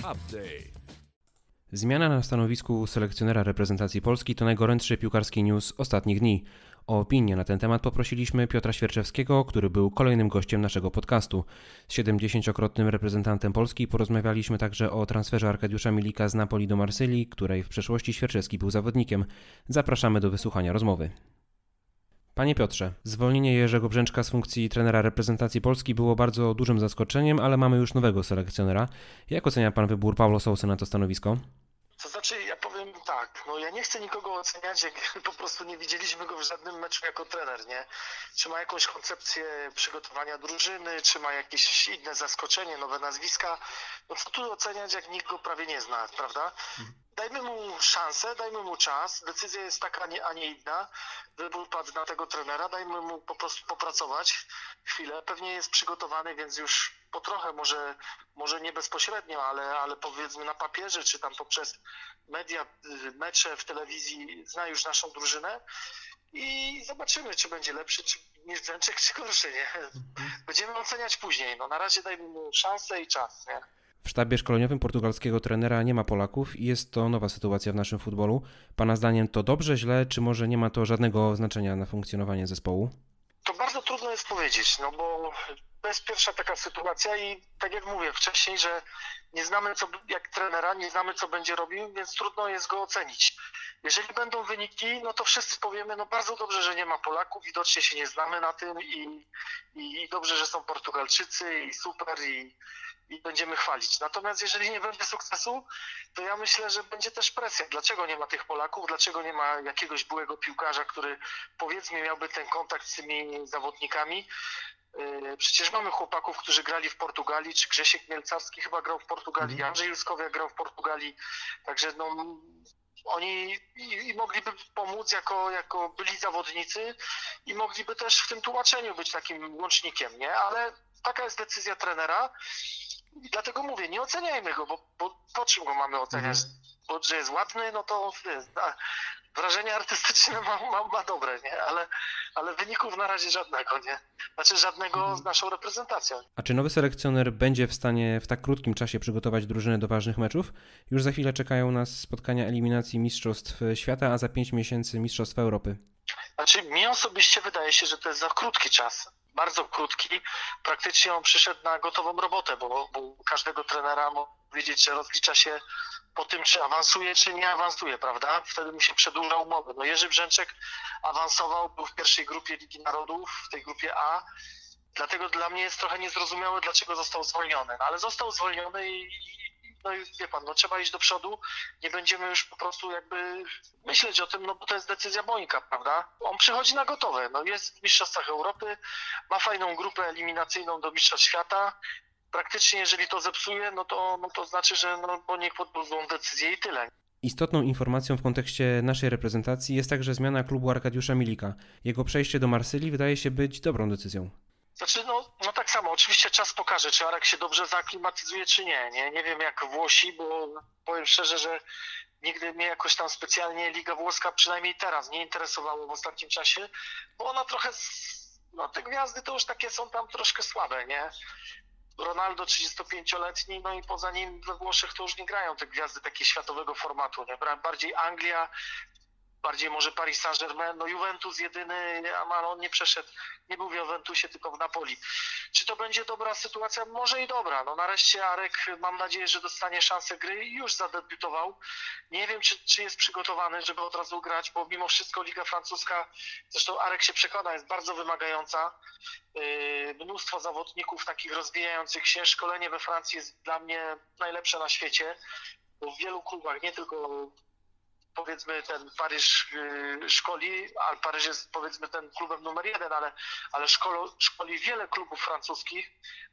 Update. Zmiana na stanowisku selekcjonera reprezentacji Polski to najgorętszy piłkarski news ostatnich dni. O opinię na ten temat poprosiliśmy Piotra Świerczewskiego, który był kolejnym gościem naszego podcastu. Z 70-krotnym reprezentantem Polski porozmawialiśmy także o transferze Arkadiusza Milika z Napoli do Marsylii, której w przeszłości Świerczewski był zawodnikiem. Zapraszamy do wysłuchania rozmowy. Panie Piotrze, zwolnienie Jerzego Brzęczka z funkcji trenera reprezentacji Polski było bardzo dużym zaskoczeniem, ale mamy już nowego selekcjonera. Jak ocenia pan wybór Paulo Sousa na to stanowisko? To znaczy, ja powiem tak, no ja nie chcę nikogo oceniać, jak po prostu nie widzieliśmy go w żadnym meczu jako trener, nie? Czy ma jakąś koncepcję przygotowania drużyny, czy ma jakieś inne zaskoczenie, nowe nazwiska. No co tu oceniać, jak nikt go prawie nie zna, prawda? Dajmy mu szansę, dajmy mu czas. Decyzja jest taka, a nie, inna. Wybór padł na tego trenera, dajmy mu po prostu popracować chwilę. Pewnie jest przygotowany, więc już po trochę, może, może nie bezpośrednio, ale, ale powiedzmy na papierze, czy tam poprzez media, y, mecze w telewizji zna już naszą drużynę i zobaczymy, czy będzie lepszy czy, niż Brzęczek, czy gorszy, nie? Będziemy oceniać później. No na razie dajmy mu szansę i czas, nie? W sztabie szkoleniowym portugalskiego trenera nie ma Polaków i jest to nowa sytuacja w naszym futbolu. Pana zdaniem to dobrze, źle, czy może nie ma to żadnego znaczenia na funkcjonowanie zespołu? To bardzo trudno jest powiedzieć, no bo to jest pierwsza taka sytuacja i tak jak mówię wcześniej, że nie znamy co, jak trenera, nie znamy co będzie robił, więc trudno jest go ocenić. Jeżeli będą wyniki, no to wszyscy powiemy, no bardzo dobrze, że nie ma Polaków, widocznie się nie znamy na tym i, i, i dobrze, że są Portugalczycy i super i, i będziemy chwalić. Natomiast jeżeli nie będzie sukcesu, to ja myślę, że będzie też presja. Dlaczego nie ma tych Polaków? Dlaczego nie ma jakiegoś byłego piłkarza, który powiedzmy miałby ten kontakt z tymi zawodnikami? Yy, Przecież mamy chłopaków, którzy grali w Portugalii, czy Grzesiek Mielcarski chyba grał w Portugalii, Mhm. Andrzej Juskowiak grał w Portugalii, także no oni i, i mogliby pomóc jako, jako byli zawodnicy i mogliby też w tym tłumaczeniu być takim łącznikiem, nie? Ale taka jest decyzja trenera i dlatego mówię, nie oceniajmy go, bo, bo po czym go mamy oceniać? Bo że jest ładny, no to jest, wrażenie artystyczne ma, ma, ma dobre, nie? Ale, ale wyników na razie żadnego, nie? Znaczy żadnego z naszą reprezentacją. A czy nowy selekcjoner będzie w stanie w tak krótkim czasie przygotować drużynę do ważnych meczów? Już za chwilę czekają nas spotkania eliminacji Mistrzostw Świata, a za 5 miesięcy Mistrzostw Europy. Znaczy, mi osobiście wydaje się, że to jest za krótki czas. Bardzo krótki. Praktycznie on przyszedł na gotową robotę, bo, bo każdego trenera mógł wiedzieć, że rozlicza się po tym, czy awansuje, czy nie awansuje, prawda? Wtedy mu się przedłuża umowę. No Jerzy Brzęczek awansował, był w pierwszej grupie Ligi Narodów, w tej grupie A. Dlatego dla mnie jest trochę niezrozumiałe, dlaczego został zwolniony. No, ale został zwolniony i, no i wie pan, no trzeba iść do przodu. Nie będziemy już po prostu jakby myśleć o tym, no bo to jest decyzja Bońka, prawda? On przychodzi na gotowe. No jest w Mistrzostwach Europy, ma fajną grupę eliminacyjną do Mistrzostw Świata. Praktycznie jeżeli to zepsuje, no to, no to znaczy, że no, Boniek podjął złą decyzję i tyle. Istotną informacją w kontekście naszej reprezentacji jest także zmiana klubu Arkadiusza Milika. Jego przejście do Marsylii wydaje się być dobrą decyzją. Znaczy, no, no tak samo, oczywiście czas pokaże, czy Arek się dobrze zaaklimatyzuje, czy nie. nie. Nie wiem jak Włosi, bo powiem szczerze, że nigdy mnie jakoś tam specjalnie Liga Włoska, przynajmniej teraz, nie interesowało w ostatnim czasie, bo ona trochę, no te gwiazdy to już takie są tam troszkę słabe, nie? Ronaldo 35-letni, no i poza nim we Włoszech to już nie grają te gwiazdy takie światowego formatu, nie? Bardziej Anglia, bardziej może Paris Saint-Germain, no Juventus jedyny, a on nie przeszedł, nie był w Juventusie, tylko w Napoli. Czy to będzie dobra sytuacja? Może i dobra. No nareszcie Arek, mam nadzieję, że dostanie szansę gry i już zadebiutował. Nie wiem, czy, czy jest przygotowany, żeby od razu grać, bo mimo wszystko Liga Francuska, zresztą Arek się przekona, jest bardzo wymagająca. Yy, Mnóstwo zawodników takich rozwijających się. Szkolenie we Francji jest dla mnie najlepsze na świecie, bo w wielu klubach, nie tylko powiedzmy ten Paryż y, szkoli, a Paryż jest powiedzmy ten klubem numer jeden, ale, ale szkolo, szkoli wiele klubów francuskich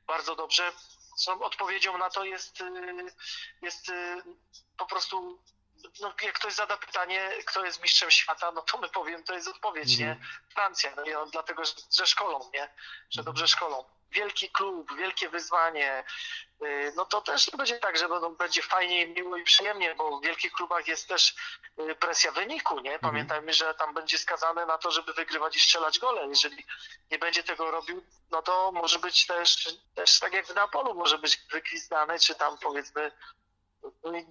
bardzo dobrze. Są odpowiedzią na to jest, y, jest y, po prostu no, jak ktoś zada pytanie, kto jest mistrzem świata, no to my powiem, to jest odpowiedź, nie? Francja, no i on, dlatego, że, że szkolą, nie? Że dobrze szkolą. Wielki klub, wielkie wyzwanie, y, no to też nie będzie tak, że będą, będzie fajnie, miło i przyjemnie, bo w wielkich klubach jest też y, presja wyniku, nie? Pamiętajmy, że tam będzie skazane na to, żeby wygrywać i strzelać gole. Jeżeli nie będzie tego robił, no to może być też, też tak jak w Neapolu, może być wygwizdany, czy tam powiedzmy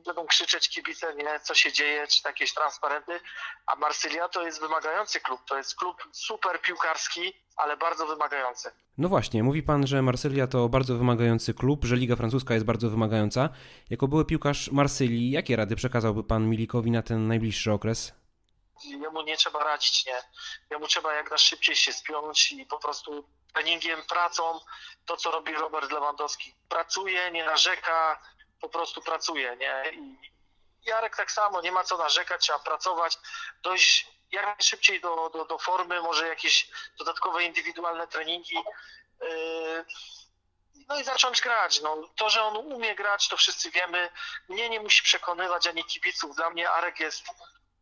będą krzyczeć kibice, nie, co się dzieje, czy jakieś transparenty, a Marsylia to jest wymagający klub, to jest klub super piłkarski, ale bardzo wymagający. No właśnie, mówi pan, że Marsylia to bardzo wymagający klub, że Liga Francuska jest bardzo wymagająca. Jako były piłkarz Marsylii, jakie rady przekazałby pan Milikowi na ten najbliższy okres? Jemu nie trzeba radzić, nie. Jemu trzeba jak najszybciej się spiąć i po prostu treningiem, pracą, to co robi Robert Lewandowski. Pracuje, nie narzeka, po prostu pracuje, nie. I Jarek tak samo, nie ma co narzekać, trzeba pracować, dojść jak najszybciej do, do, do formy, może jakieś dodatkowe indywidualne treningi. Yy, no i zacząć grać. No, to, że on umie grać, to wszyscy wiemy. Mnie nie musi przekonywać ani kibiców. Dla mnie Arek jest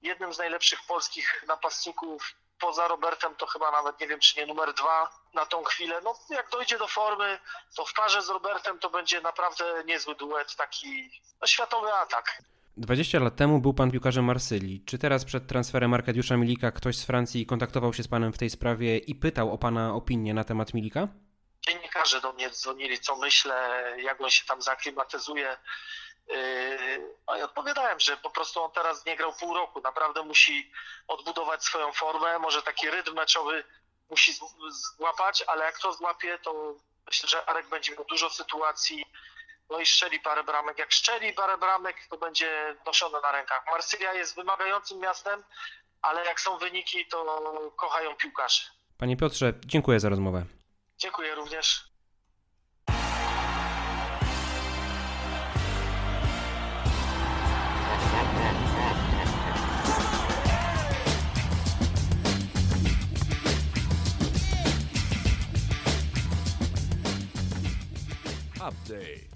jednym z najlepszych polskich napastników. Poza Robertem to chyba nawet nie wiem, czy nie numer dwa na tą chwilę. No jak dojdzie do formy, to w parze z Robertem to będzie naprawdę niezły duet, taki no, światowy atak. 20 lat temu był pan piłkarzem Marsylii. Czy teraz przed transferem Arkadiusza Milika ktoś z Francji kontaktował się z panem w tej sprawie i pytał o pana opinię na temat Milika? Dziennikarze do mnie dzwonili, co myślę, jak on się tam zaklimatyzuje. Yy, No i odpowiadałem, że po prostu on teraz nie grał pół roku. Naprawdę musi odbudować swoją formę. Może taki rytm meczowy musi złapać, ale jak to złapie, to myślę, że Arek będzie miał dużo sytuacji. No i strzeli parę bramek. Jak strzeli parę bramek, to będzie noszone na rękach. Marsylia jest wymagającym miastem, ale jak są wyniki, to kochają piłkarzy. Panie Piotrze, dziękuję za rozmowę. Dziękuję również. Update.